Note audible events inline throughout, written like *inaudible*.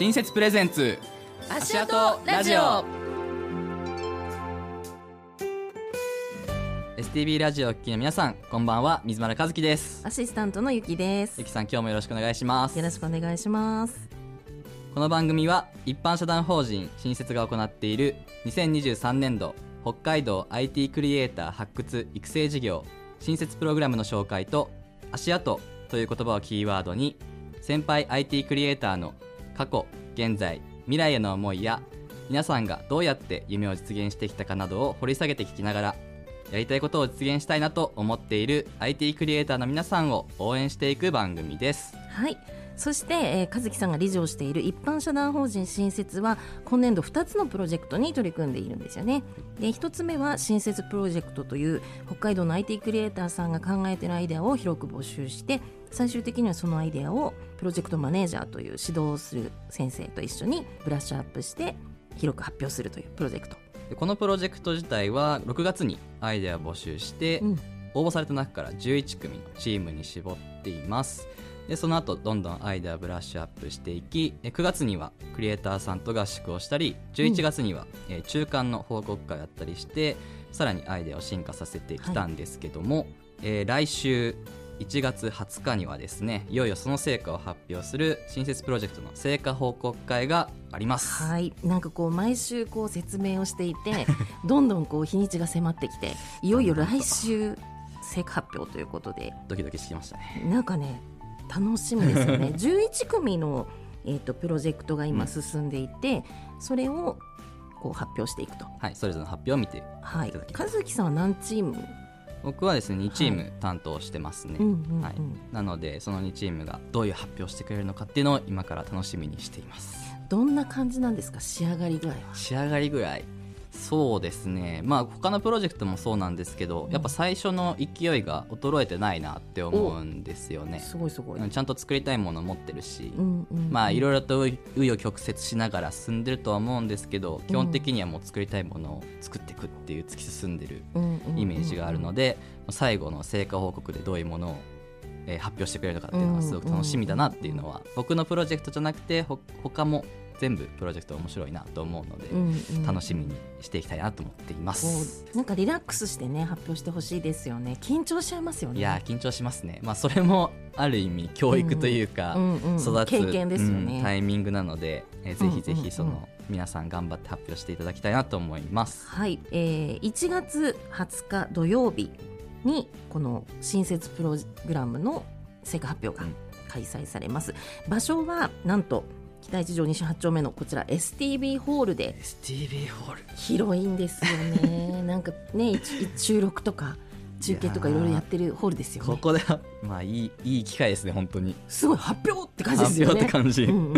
新設プレゼンツ足跡ラジオ。STB ラジオをお聞きの皆さんこんばんは水丸和樹です。アシスタントのゆきです。ゆきさん今日もよろしくお願いします。よろしくお願いします。この番組は一般社団法人新設が行っている2023年度北海道 IT クリエイター発掘育成事業新設プログラムの紹介と足跡という言葉をキーワードに先輩 IT クリエイターの過去現在未来への思いや皆さんがどうやって夢を実現してきたかなどを掘り下げて聞きながらやりたいことを実現したいなと思っている IT クリエイターの皆さんを応援していく番組です。はい。そして、えー、和樹さんが理事をしている一般社団法人新設は今年度2つのプロジェクトに取り組んでいるんですよね。で1つ目は新設プロジェクトという北海道の IT クリエイターさんが考えているアイデアを広く募集して最終的にはそのアイデアをプロジェクトマネージャーという指導する先生と一緒にブラッシュアップして広く発表するというプロジェクト。このプロジェクト自体は6月にアイデアを募集して、うん、応募された中から11組のチームに絞っていますでその後どんどんアイデアブラッシュアップしていき9月にはクリエイターさんと合宿をしたり11月には、うん、中間の報告会やったりしてさらにアイデアを進化させてきたんですけども、はい、えー、来週1月20日にはですねいよいよその成果を発表する新設プロジェクトの成果報告会があります。はい。なんかこう毎週こう説明をしていて *laughs* どんどんこう日にちが迫ってきていよいよ来週成果発表ということで。ドキドキしてきましたね。なんかね楽しみですよね。*laughs* 11組の、えーと、プロジェクトが今進んでいて、うん、それをこう発表していくと。はいそれぞれの発表を見ていはい、和樹さんは何チーム？僕はですね2チーム担当してますね、はい、なのでその2チームがどういう発表してくれるのかっていうのを今から楽しみにしています。どんな感じなんですか？仕上がり具合は。仕上がり具合そうですね。まあ他のプロジェクトもそうなんですけど、やっぱ最初の勢いが衰えてないなって思うんですよね。すごいすごい。ちゃんと作りたいものを持ってるし、うんうんうん、まあいろいろと紆余曲折しながら進んでるとは思うんですけど基本的にはもう作りたいものを作っていくっていう突き進んでるイメージがあるので、最後の成果報告でどういうものをえー、発表してくれるのかっていうのがすごく楽しみだなっていうのは、僕のプロジェクトじゃなくてほ他も全部プロジェクト面白いなと思うので、うんうん、楽しみにしていきたいなと思っています。なんかリラックスしてね発表してほしいですよね。緊張しちゃいますよね。いや緊張しますね。まあそれもある意味教育というか、うんうんうん、育つ経験ですよね、うん、タイミングなので、えー、ぜひぜひその、皆さん頑張って発表していただきたいなと思います。はい、えー、1月20日土曜日にこの新設プログラムの成果発表が開催されます、場所はなんと北一条西八丁目のこちら STB ホールで。STB ホール。広いんですよね。*laughs* なんかね収録とか中継とかいろいろやってるホールですよね。ここでまあいいいい機会ですね本当に。すごい発表って感じですよね。発表って感じ、うんうんうんう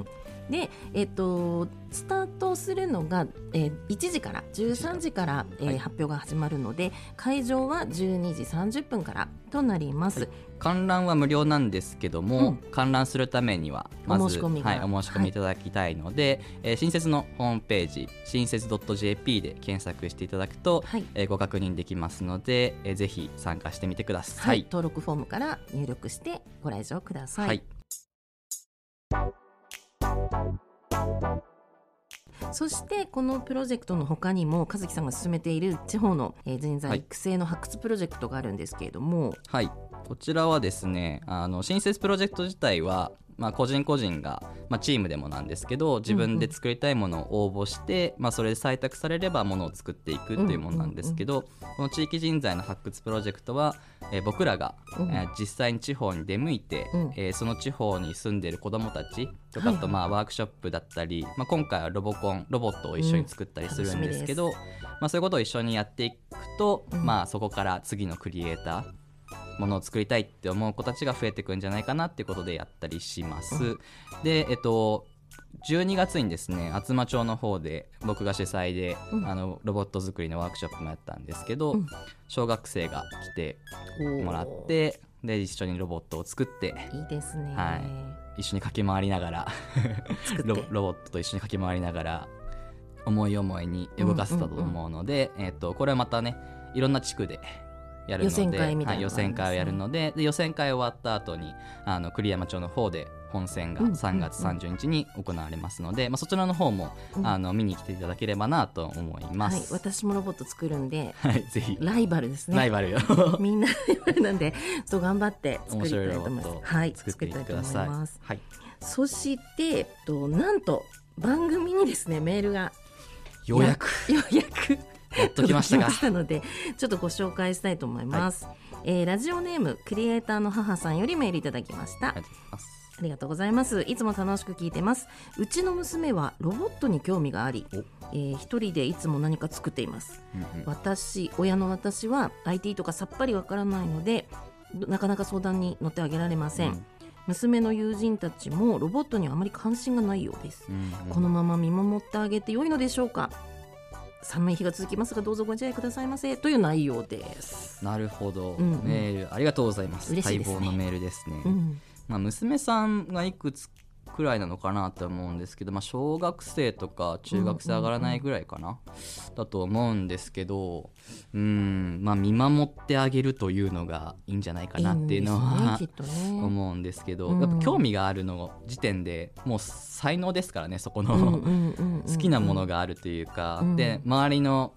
んで、えっと、スタートするのが、えー、1時から13時から、えー、発表が始まるので会場は12時30分からとなります、はい、観覧は無料なんですけども、うん、観覧するためにはまずお申し込み,、はい、お申し込みい。ただきたいので、はい、えー、新設のホームページ新設 .jp で検索していただくと、はい、えー、ご確認できますので、えー、ぜひ参加してみてください、はい、登録フォームから入力してご来場ください、はいそしてこのプロジェクトの他にも和樹さんが進めている地方の人材育成の発掘プロジェクトがあるんですけれども、はい、こちらはですねあの新設プロジェクト自体はまあ、個人個人が、まあ、チームでもなんですけど自分で作りたいものを応募して、まあ、それで採択されればものを作っていくっていうものなんですけど、この地域人材の発掘プロジェクトは、えー、僕らが、うん、えー、実際に地方に出向いて、うん、えー、その地方に住んでいる子どもたちとかと、まあ、ワークショップだったり、まあ、今回はロボコンロボットを一緒に作ったりするんですけど、まあ、そういうことを一緒にやっていくと、まあ、そこから次のクリエイターものを作りたいって思う子たちが増えてくんじゃないかなっていうことでやったりします。で、えっと、12月にですね厚真町の方で僕が主催で、うん、あのロボット作りのワークショップもやったんですけど、うん、小学生が来てもらってで一緒にロボットを作っていいですね、はい、一緒に駆け回りながらロロボットと一緒に駆け回りながら思い思いに動かせたと思うので、えーと、これはまたねいろんな地区でやるので予選会みたいなはい予選会をやるのでで予選会終わった後にあの栗山町の方で本戦がうん3月30日に行われますので、まあ、そちらの方も、うん。あの見に来ていただければなと思いまはいす。私もロボット作るんではい、ぜひ。ライバルですね。ライバルよ。*laughs* みんななんでそう頑張って作面りた白いと思います。はい作っていたださい。ます。はい、そしてえっとなんと番組にですねメールが。ようやくようやくやっときましたが。届きのでちょっとご紹介したいと思います、えーラジオネームクリエイターの母さんよりメールいただきました、ありがとうございます。ありがとうございます。いつも楽しく聞いてます。うちの娘はロボットに興味がありお、えー一人でいつも何か作っています。うんうん。私親の私は IT とかさっぱりわからないのでなかなか相談に乗ってあげられません、うん。娘の友人たちもロボットにあまり関心がないようです、うんうん。このまま見守ってあげて良いのでしょうか？寒い日が続きますがどうぞご自愛くださいませという内容です、なるほど、うんうん。メールありがとうございます。嬉しいですね。待望のメールですね。うん。まあ、娘さんがいくつくらいなのかなと思うんですけど、まあ、小学生とか中学生上がらないぐらいかな、だと思うんですけどうん、まあ、見守ってあげるというのがいいんじゃないかなっていうのはねね。思うんですけど、うん。やっぱ興味があるの時点でもう才能ですからねそこの、好きなものがあるというか、うん。で周りの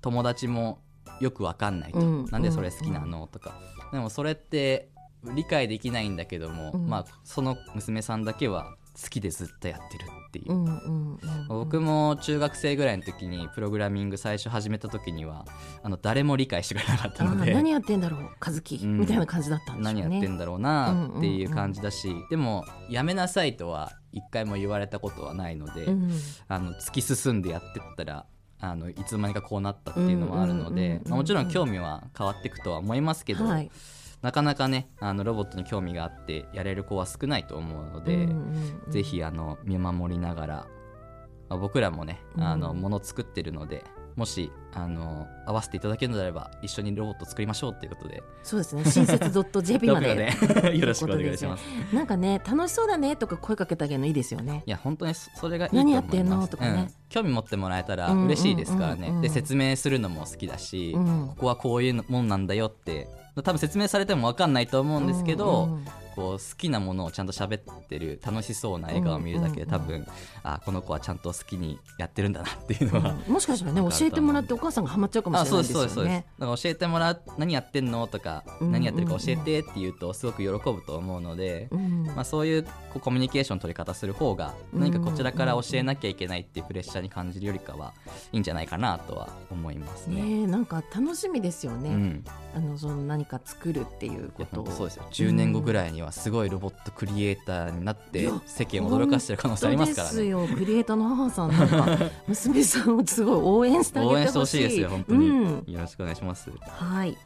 友達もよくわかんないと、うん。なんでそれ好きなのとか。でもそれって理解できないんだけども、うん。まあ、その娘さんだけは好きでずっとやってるっていう、うんうんうんうん僕も中学生ぐらいの時にプログラミング最初始めた時にはあの誰も理解してくれなかったので。何やってんだろう和樹、うん。みたいな感じだったんでしょうね。何やってんだろうなっていう感じだし、でもやめなさいとは一回も言われたことはないので、うんあの突き進んでやってったらあのいつの間にかこうなったっていうのもあるのうんうんうんうんでまあもちろん興味は変わっていくとは思いますけど、はいなかなかねあのロボットに興味があってやれる子は少ないと思うので、うんうんうん。ぜひあの見守りながら、まあ、僕らもねあの、うん。もの作ってるのでもしあの合わせていただけるのであれば一緒にロボット作りましょうということで。そうですね。親切 .jp *laughs* まで *laughs* よろしくお願いします。なんかね楽しそうだねとか声かけてあげるのいいですよね。いや本当にそそれがいいと思います。何やってんの？とかね。うん。興味持ってもらえたら嬉しいですからね、うんうんうんうんで説明するのも好きだし、うん。ここはこういうもんなんだよって。多分説明されても分かんないと思うんですけど、うんうんこう好きなものをちゃんと喋ってる楽しそうな笑顔を見るだけで多分、あこの子はちゃんと好きにやってるんだなっていうのは、うん。もしかしたらね教えてもらってお母さんがハマっちゃうかもあしれそうですそうですそうです。だから教えてもらう何やってんのとか、うん何やってるか教えてって言うとすごく喜ぶと思うので、うん。まあ、そういうこうコミュニケーション取り方する方がうん何かこちらから教えなきゃいけないっていうプレッシャーに感じるよりかはいいんじゃないかなとは思いますね。ねえなんか楽しみですよね、うん、あのその何か作るっていういことそうですよ。10年後ぐらいにはすごいロボットクリエイターになって世間を驚かしてる可能性ありますから本当でね。すよ。クリエイターの母さんなんか娘さんをすごい応援してあげてほししいですよ本当に、うん、よろしくお願いします。はい。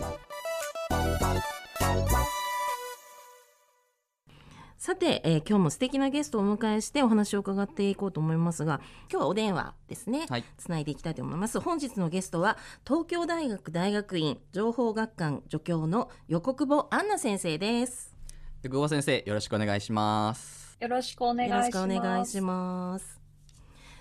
さて、えー今日も素敵なゲストをお迎えしてお話を伺っていこうと思いますが今日はお電話ですね、はい。つないでいきたいと思います。本日のゲストは東京大学大学院情報学館助教の横久保杏奈先生です。で久保先生よろしくお願いします。よろしくお願いします。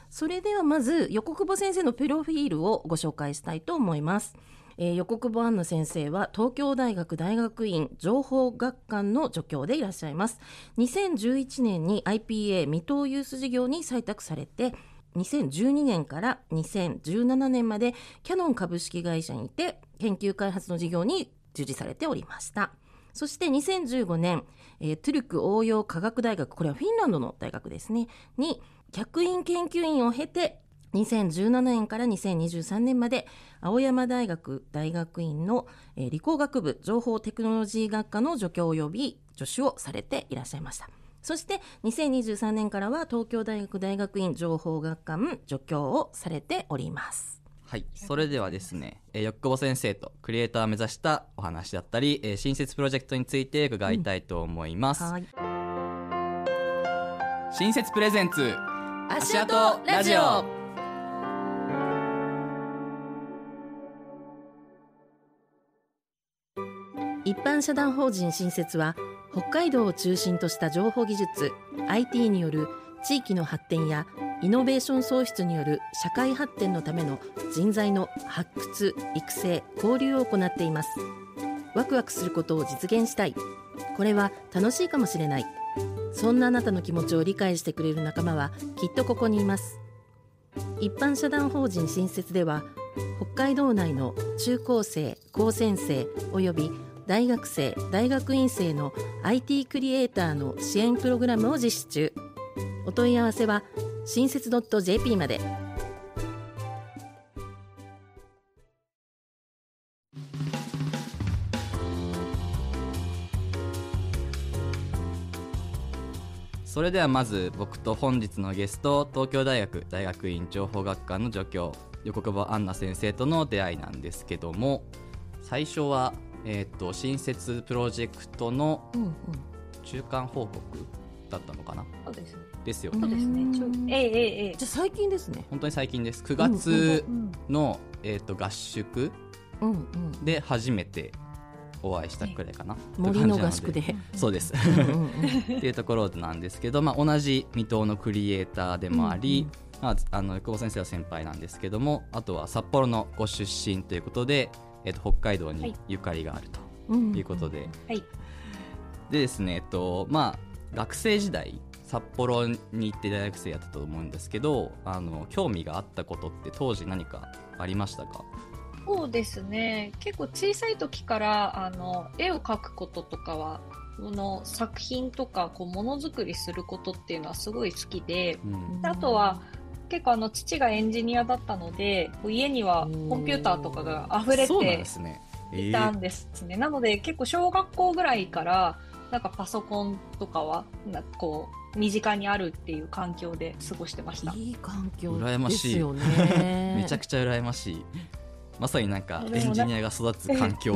それではまず横久保先生のプロフィールをご紹介したいと思います、えー横久保杏奈先生は東京大学大学院情報学館の助教でいらっしゃいます。2011年に IPA 未踏ユース事業に採択されて2012年から2017年までキャノン株式会社にて研究開発の事業に従事されておりました。そして2015年、えートゥルク応用科学大学これはフィンランドの大学ですね。に客員研究員を経て2017年から2023年まで青山大学大学院の、えー理工学部情報テクノロジー学科の助教及び助手をされていらっしゃいました。そして2023年からは東京大学大学院情報学館助教をされております。はい、それではですね、えー、よっこぼ先生とクリエイターを目指したお話だったり、えー新設プロジェクトについて伺いたいと思います。はい。新設プレゼンツ足跡ラジオ。一般社団法人新設は北海道を中心とした情報技術 IT による地域の発展やイノベーション創出による社会発展のための人材の発掘育成交流を行っています。ワクワクすることを実現したい。これは楽しいかもしれない。そんなあなたの気持ちを理解してくれる仲間はきっとここにいます。一般社団法人新設では北海道内の中高生高専生および大学生大学院生の IT クリエイターの支援プログラムを実施中。お問い合わせは新設 .jp まで。それではまず僕と本日のゲスト東京大学大学院情報学科の助教横久保杏奈先生との出会いなんですけども最初は、えー、と新設プロジェクトのうんうん中間報告だったのかな？そうですね。ですよ、そうですね。ええええええ。じゃあ最近ですね。本当に最近です。9月うん。の、えー、と合宿うんうん。で初めてお会いしたくらいかな、森の合宿で。そうです。っていうところなんですけど、まあ、同じ水戸のクリエイターでもあり、まあ、あの久保先生は先輩なんですけどもあとは札幌のご出身ということで、えっと、北海道にゆかりがあるとうんいうことで、はい。でですね、えっとまあ、学生時代札幌に行って大学生やってたと思うんですけどあの興味があったことって当時何かありましたかそうですね。結構小さい時からあの絵を描くこととかは。この作品とかこうものづくりすることっていうのはすごい好きでうん。であとは結構あの父がエンジニアだったのでこう家にはコンピューターとかが溢れてですね。えいたんですね、なので結構小学校ぐらいからなんかパソコンとかはなこう身近にあるっていう環境で過ごしてました。いい環境羨ましい。ですよねめちゃくちゃ羨ましいまさになんかエンジニアが育つ環境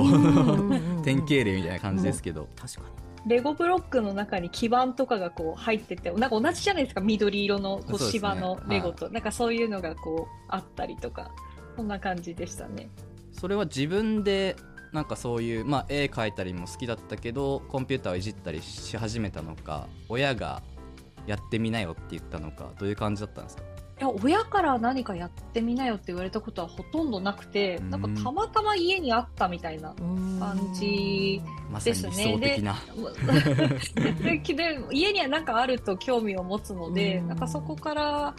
典型例みたいな感じですけど、確かレゴブロックの中に基板とかがこう入っててなんか同じじゃないですか。緑色のこう芝のレゴと、なんかそういうのがこうあったりとか。そんな感じでしたね。それは自分でなんかそういう、まあ、絵描いたりも好きだったけどコンピューターをいじったりし始めたのか親がやってみなよって言ったのかどういう感じだったんですか？いや親から何かやってみなよって言われたことはほとんどなくて、うん。なんかたまたま家にあったみたいなに感じまさに理想的な、で *laughs* で家にはなんかあると興味を持つので、うん。なんかそこから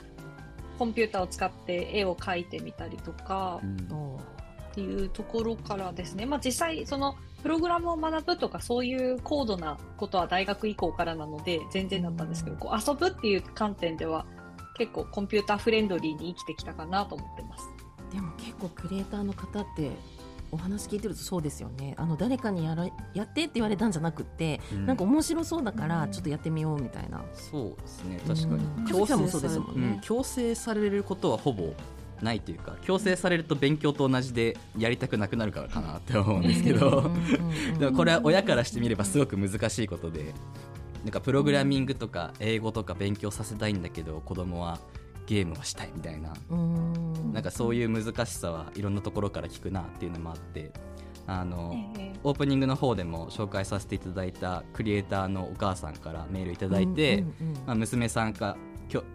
コンピューターを使って絵を描いてみたりとかうん。っていうところからですね、まあ、実際そのプログラムを学ぶとかそういう高度なことは大学以降からなので全然だったんですけど、こう遊ぶっていう観点では結構コンピューターフレンドリーに生きてきたかなと思ってます。でも結構クリエイターの方ってお話聞いてるとそうですよね。あの誰かにやらやってって言われたんじゃなくって、うん。なんか面白そうだからうんちょっとやってみようみたいな、そうですね。確かに、うん。強制もそうですもんね。うん。強制されることはほぼないというか強制されると勉強と同じでやりたくなくなるからかなって思うんですけど、うんうんうん。でもこれは親からしてみればすごく難しいことでなんかプログラミングとか英語とか勉強させたいんだけど子供はゲームをしたいみたいな。うん。なんかそういう難しさはいろんなところから聞くなっていうのもあってあのえオープニングの方でも紹介させていただいたクリエイターのお母さんからメールいただいて、うんうんうんまあ、娘さんが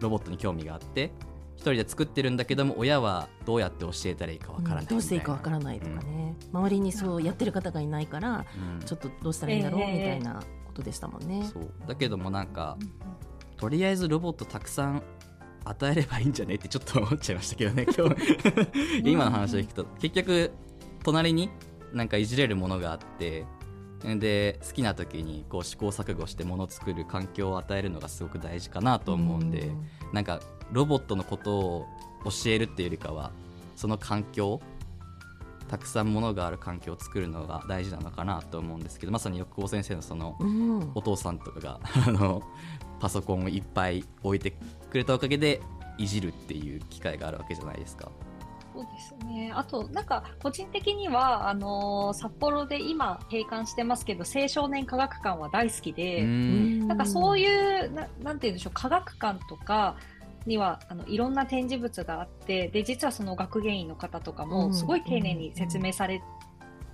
ロボットに興味があって一人で作ってるんだけども親はどうやって教えたらいいかわからないみたいな、どうしていいかわからないとかね、周りにそうやってる方がいないからうん。ちょっとどうしたらいいんだろうみええたいなことでしたもんね。そう。だけどもなんかーとりあえずロボットたくさん与えればいいんじゃね？ってちょっと思っちゃいましたけどね *laughs* 今日。今の話を聞くと結局隣になんかいじれるものがあってで好きな時にこう試行錯誤してものを作る環境を与えるのがすごく大事かなと思うんで、なんかロボットのことを教えるっていうよりかはその環境たくさんものがある環境を作るのが大事なのかなと思うんですけどまさに横尾先生のそのお父さんとかが *laughs* あのパソコンをいっぱい置いてくれたおかげでいじるっていう機会があるわけじゃないですか。そうですね。あと、なんか、個人的には、あのー札幌で今、閉館してますけど、青少年科学館は大好きうで、んなんかそういう、ななんて言うんでしょう、科学館とかには、あの、いろんな展示物があって、で、実はその学芸員の方とかうんも、すごい丁寧に説明され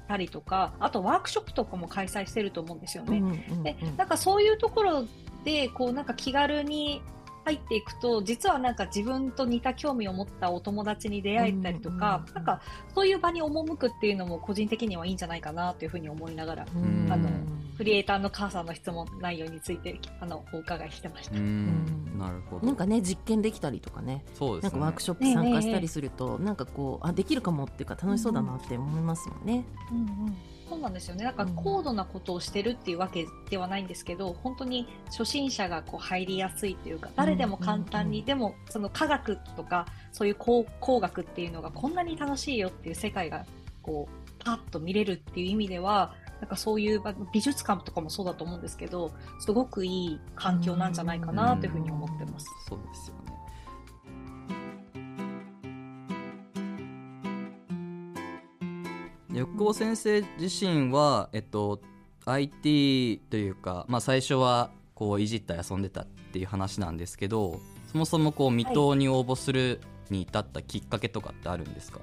たりとか、あとワークショップとかも開催してると思うんですよね。でなんかそういうところでこうなんか気軽に入っていくと実はなんか自分と似た興味を持ったお友達に出会えたりとか、なんかそういう場に赴くっていうのも個人的にはいいんじゃないかなというふうに思いながら、うん。あのクリエイターの母さんの質問内容についてあのお伺いしてました。うん。なるほど。なんかね実験できたりとかね。そうですね。なんかワークショップ参加したりすると、なんかこうあできるかもっていうか楽しそうだなって思いますもんね。うんうんそうなんですよね。なんか高度なことをしてるっていうわけではないんですけど、本当に初心者がこう入りやすいというか、誰でも簡単に、うんでもその科学とかそういう工工学っていうのがこんなに楽しいよっていう世界がこうパッと見れるっていう意味では、なんかそういう場美術館とかもそうだと思うんですけど、すごくいい環境なんじゃないかなというふうに思ってます。そうですよね。横尾先生自身は、えっと、IT というか、まあ、最初はこういじったり遊んでたっていう話なんですけどそもそもこう未踏に応募するに至ったきっかけとかってあるんですか、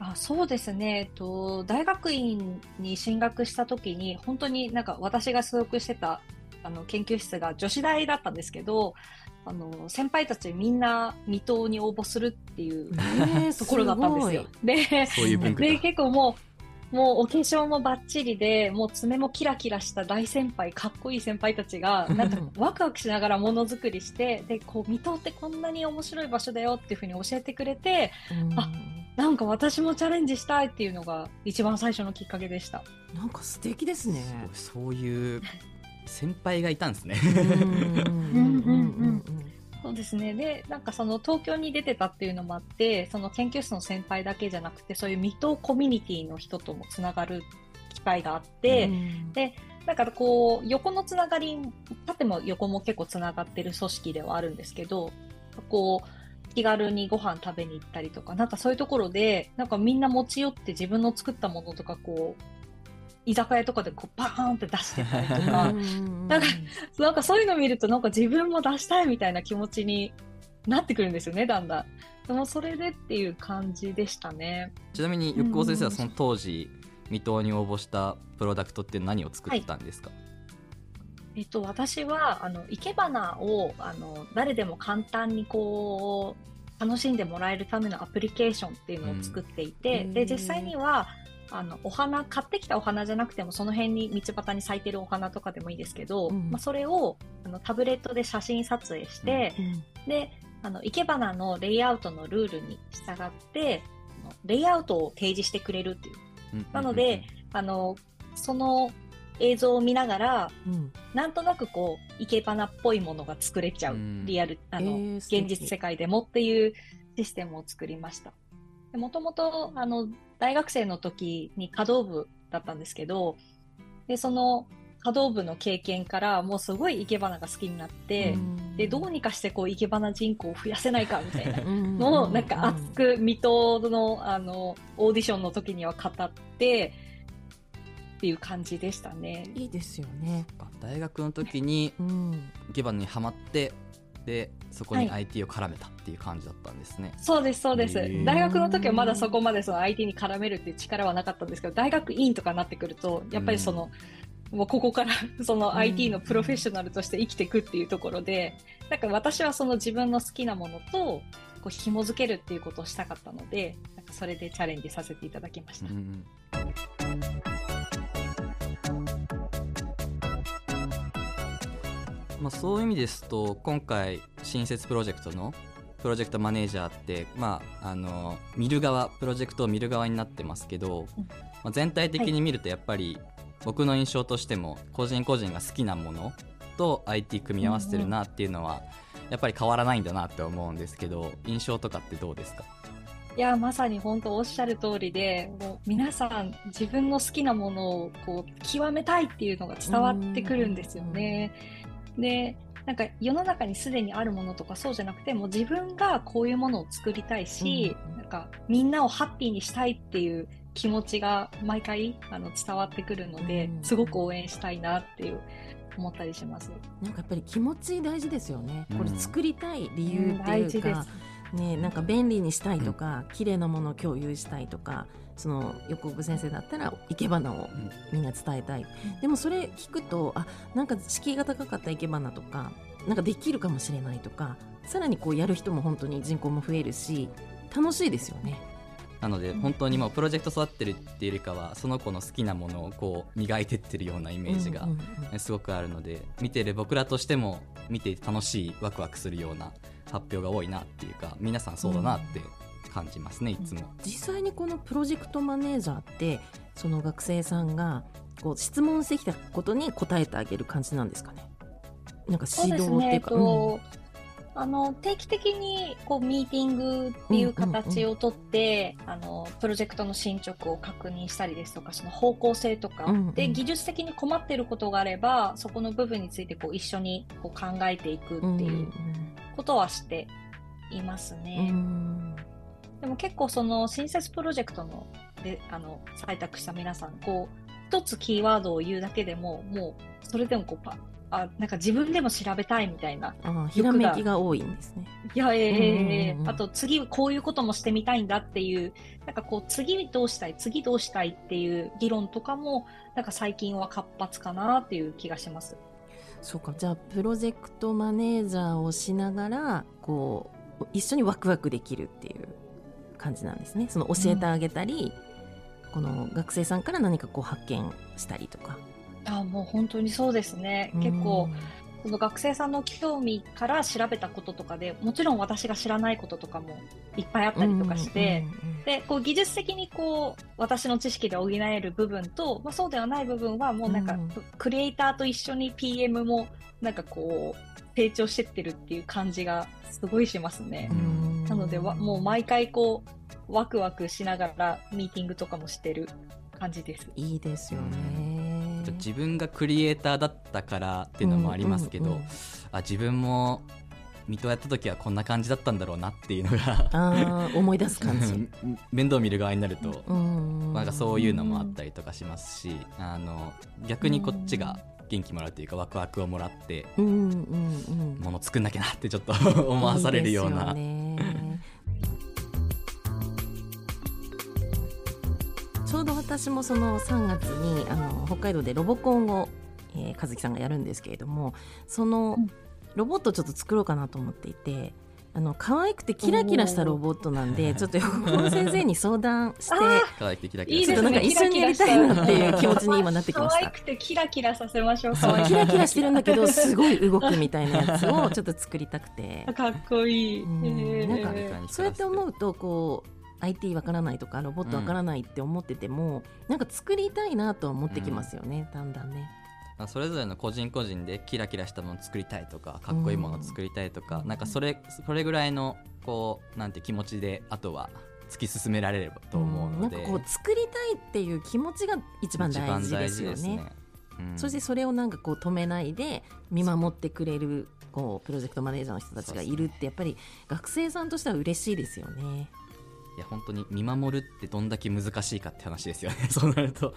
あそうですね、えっと、大学院に進学した時に本当になんか私が所属してたあの研究室が女子大だったんですけどあの先輩たちみんな未踏に応募するっていうえーところだったんですよ。でそういう文化でが結構もうもうお化粧もバッチリでもう爪もキラキラした大先輩かっこいい先輩たちが *laughs* なんかワクワクしながらものづくりしてでこう未踏ってこんなに面白い場所だよっていうふうに教えてくれてあなんか私もチャレンジしたいっていうのが一番最初のきっかけでした。なんか素敵ですね。そういう先輩がいたんですねうんうんうんうんそうですね。で、なんかその東京に出てたっていうのもあって、その研究室の先輩だけじゃなくて、そういう未踏コミュニティの人ともつながる機会があって、うんで、だからこう、横のつながり、縦も横も結構つながってる組織ではあるんですけど、こう、気軽にご飯食べに行ったりとか、なんかそういうところで、なんかみんな持ち寄って自分の作ったものとか、こう、居酒屋とかでこうバーンって出してたりとか、うんなんかなんかそういうの見るとなんか自分も出したいみたいな気持ちになってくるんですよね、だんだん。でもそれでっていう感じでしたね。ちなみに横尾先生はその当時未踏に応募したプロダクトって何を作ってたんですか、えっと、私は、あの、生け花を、あの、誰でも簡単にこう、楽しんでもらえるためのアプリケーションっていうのを作っていて、うん。で、実際には、あの、お花、買ってきたお花じゃなくても、その辺に道端に咲いてるお花とかでもいいですけど、うんまあ、それを、あの、タブレットで写真撮影して、で、あの、生け花のレイアウトのルールに従って、あのレイアウトを提示してくれるっていう。うんなので、あの、その映像を見ながら、うんなんとなくこう、生け花っぽいものが作れちゃう。うんリアル、あの、えー現実世界でもっていうシステムを作りました。もともと、あの、大学生の時に華道部だったんですけど、で、その華道部の経験から、もうすごい生け花が好きになって、で、どうにかしてこう、生け花人口を増やせないかみたいなの *laughs* を、なんか熱く水戸の、あの、オーディションの時には語って、っていう感じでしたね。いいですよね。大学の時にうん生け花にはまってでそこにはい。IT を絡めたっていう感じだったんですね、そうです、そうです。大学の時はまだそこまでその IT に絡めるっていう力はなかったんですけど、大学院とかになってくると、やっぱりその、もうここから *laughs* その IT のプロフェッショナルとして生きていくっていうところで、なんか私はその自分の好きなものと、こう紐づけるっていうことをしたかったので、なんかそれでチャレンジさせていただきました。うんまあ、そういう意味ですと今回新設プロジェクトのプロジェクトマネージャーって、まあ、あの見る側プロジェクトを見る側になってますけど、うんまあ、全体的に見るとやっぱり僕の印象としても個人個人が好きなものと IT 組み合わせてるなっていうのはやっぱり変わらないんだなって思うんですけど印象とかってどうですか？いや、まさに本当おっしゃる通りで、もう皆さん自分の好きなものをこう極めたいっていうのが伝わってくるんですよね。で、なんか世の中にすでにあるものとかそうじゃなくて、もう自分がこういうものを作りたいし、うんなんかみんなをハッピーにしたいっていう気持ちが毎回あの伝わってくるので、うんすごく応援したいなっていう思ったりします。なんかやっぱり気持ち大事ですよね。これうん作りたい理由っていうか事です、ね、なんか便利にしたいとか、綺麗なものを共有したいとか、その横尾先生だったら生け花をみんな伝えたい。でもそれ聞くと、あ、なんか敷居が高かった生け花とか、なんかできるかもしれないとかさらにこうやる人も本当に人口も増えるし楽しいですよね。なので本当にもうプロジェクト育ってるっていうよりかはその子の好きなものをこう磨いてってるようなイメージがうんうんうんすごくあるので見てる僕らとしても見て楽しいワクワクするような発表が多いなっていうか皆さんそうだなって感じますねいつも。実際にこのプロジェクトマネージャーってその学生さんがこう質問してきたことに答えてあげる感じなんですかね？なんかそう指ですね、えっ導っていうか、とあの定期的にこうミーティングっていう形をとって、あのプロジェクトの進捗を確認したりですとかその方向性とか、うんうんで技術的に困っていることがあればそこの部分についてこう一緒にこう考えていくっていうことはしていますうんうね。んでも結構その新設プロジェクトのであの採択した皆さんこう一つキーワードを言うだけでももうそれでもこうパあなんか自分でも調べたいみたいなひらめきが多いんですね。いやええええええうんうんうんあと次こういうこともしてみたいんだっていうなんかこう次どうしたい次どうしたいっていう議論とかもなんか最近は活発かなっていう気がします。そうかじゃあプロジェクトマネージャーをしながらこう一緒にワクワクできるっていう感じなんですね。その教えてあげたり、この学生さんから何かこう発見したりとか。あもう本当にそうですね結構その学生さんの興味から調べたこととかでもちろん私が知らないこととかもいっぱいあったりとかして、でこう技術的にこう私の知識で補える部分と、まあ、そうではない部分はもうなんか、うんククリエイターと一緒に PM もなんかこう成長してってるっていう感じがすごいしますね。うんなのでわもう毎回こうワクワクしながらミーティングとかもしてる感じです。いいですよね。自分がクリエイターだったからっていうのもありますけど、うんうんうんあ自分も水戸やった時はこんな感じだったんだろうなっていうのが思い出す感じ。面倒見る側になると、うんなんかそういうのもあったりとかしますし、あの逆にこっちが元気もらうというかワクワクをもらってうんうんうん。もの作んなきゃなってちょっと *laughs* 思わされるようないいですよねちょうど私もその3月にあの北海道でロボコンを、えー、和樹さんがやるんですけれどもそのうんロボットをちょっと作ろうかなと思っていて。あの可愛くてキラキラしたロボットなんでちょっと横川先生に相談して可愛くてキラキラ。いいちょっとなんか一緒にやりたいなっていう気持ちに今なってき可ました。愛くてキラキラさせましょう。そうキラキラしてるんだけどすごい動くみたいなやつをちょっと作りたくて。かっこいい。なんかえー。そうやって思うとこう IT わからないとかロボットわからないって思ってても、なんか作りたいなとは思ってきますよね、だん。だんね。それぞれの個人個人でキラキラしたものを作りたいとかかっこいいものを作りたいとか、うん。なんかそれそれぐらいのこうなんて気持ちであとは突き進められればと思うので、ん。なんかこう作りたいっていう気持ちが一番大事ですよね。うん。そしてそれをなんかこう止めないで見守ってくれるこうプロジェクトマネージャーの人たちがいるってやっぱり学生さんとしては嬉しいですよね。いや本当に見守るってどんだけ難しいかって話ですよね。*laughs* そうなると、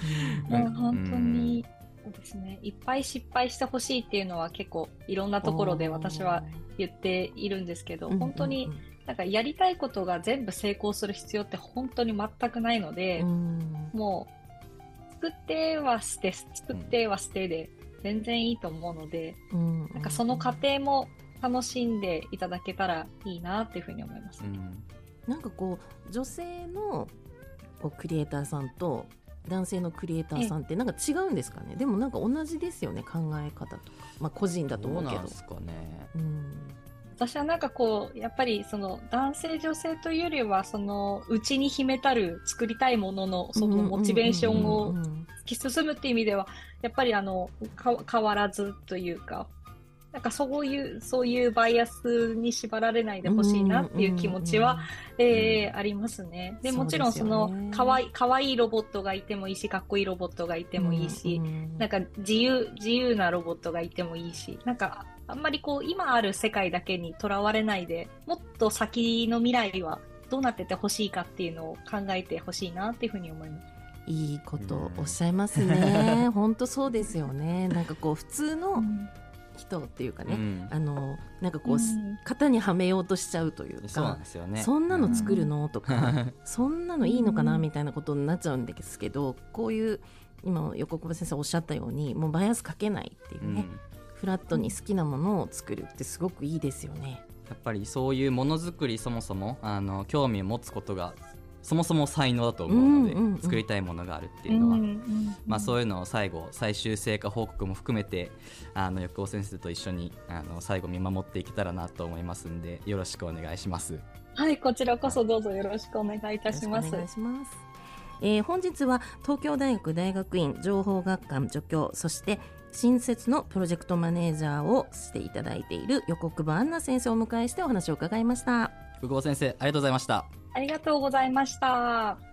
うん本当に、そうですね。いっぱい失敗してほしいっていうのは結構いろんなところで私は言っているんですけど、うん本当になんかやりたいことが全部成功する必要って本当に全くないので、うん。もう作っては捨て、作っては捨てで全然いいと思うので、うん。なんかその過程も楽しんでいただけたらいいなっていうふうに思います。うん。なんかこう女性のこうクリエイターさんと男性のクリエイターさんってなんか違うんですかね？でもなんか同じですよね考え方とか。まあ個人だと思うけど。なんですかね。うん。私はなんかこうやっぱりその男性女性というよりはその内に秘めたる作りたいもののそのモチベーションうんを突き進むっていう意味ではやっぱりあのか変わらずというかなんかそういうそういうバイアスに縛られないでほしいなっていう気持ちは、えーありますね。でもちろんそのかわいかわいいロボットがいてもいいしかっこいいロボットがいてもいいし、うんうんなんか自由自由なロボットがいてもいいしなんかあんまりこう今ある世界だけにとらわれないでもっと先の未来はどうなっててほしいかっていうのを考えてほしいなっていうふうに思います。いいことおっしゃいますね。*laughs* 本当そうですよね。なんかこう普通の人っていうかね、うん。あのなんかこう、うん。型にはめようとしちゃうというそうなんかですよね。そんなの作るの？とか、うん。*laughs* そんなのいいのかなうんみたいなことになっちゃうんですけどこういう今横久保先生おっしゃったようにもうバイアスかけないっていううね、ん。フラットに好きなものを作るってすごくいいですよね。やっぱりそういうものづくりそもそもあの興味を持つことがそもそも才能だと思うので、うんうんうん作りたいものがあるっていうのは、うんうんまあ、そういうのを最後最終成果報告も含めてあの横尾先生と一緒にあの最後見守っていけたらなと思いますんでよろしくお願いします。はい、こちらこそどうぞよろしくお願いいたしますよろしくお。願いします。えー本日は東京大学大学院情報学科助教そして新設のプロジェクトマネージャーをしていただいている横久保杏奈先生をお迎えしてお話を伺いました。久保先生ありがとうございました。ありがとうございました。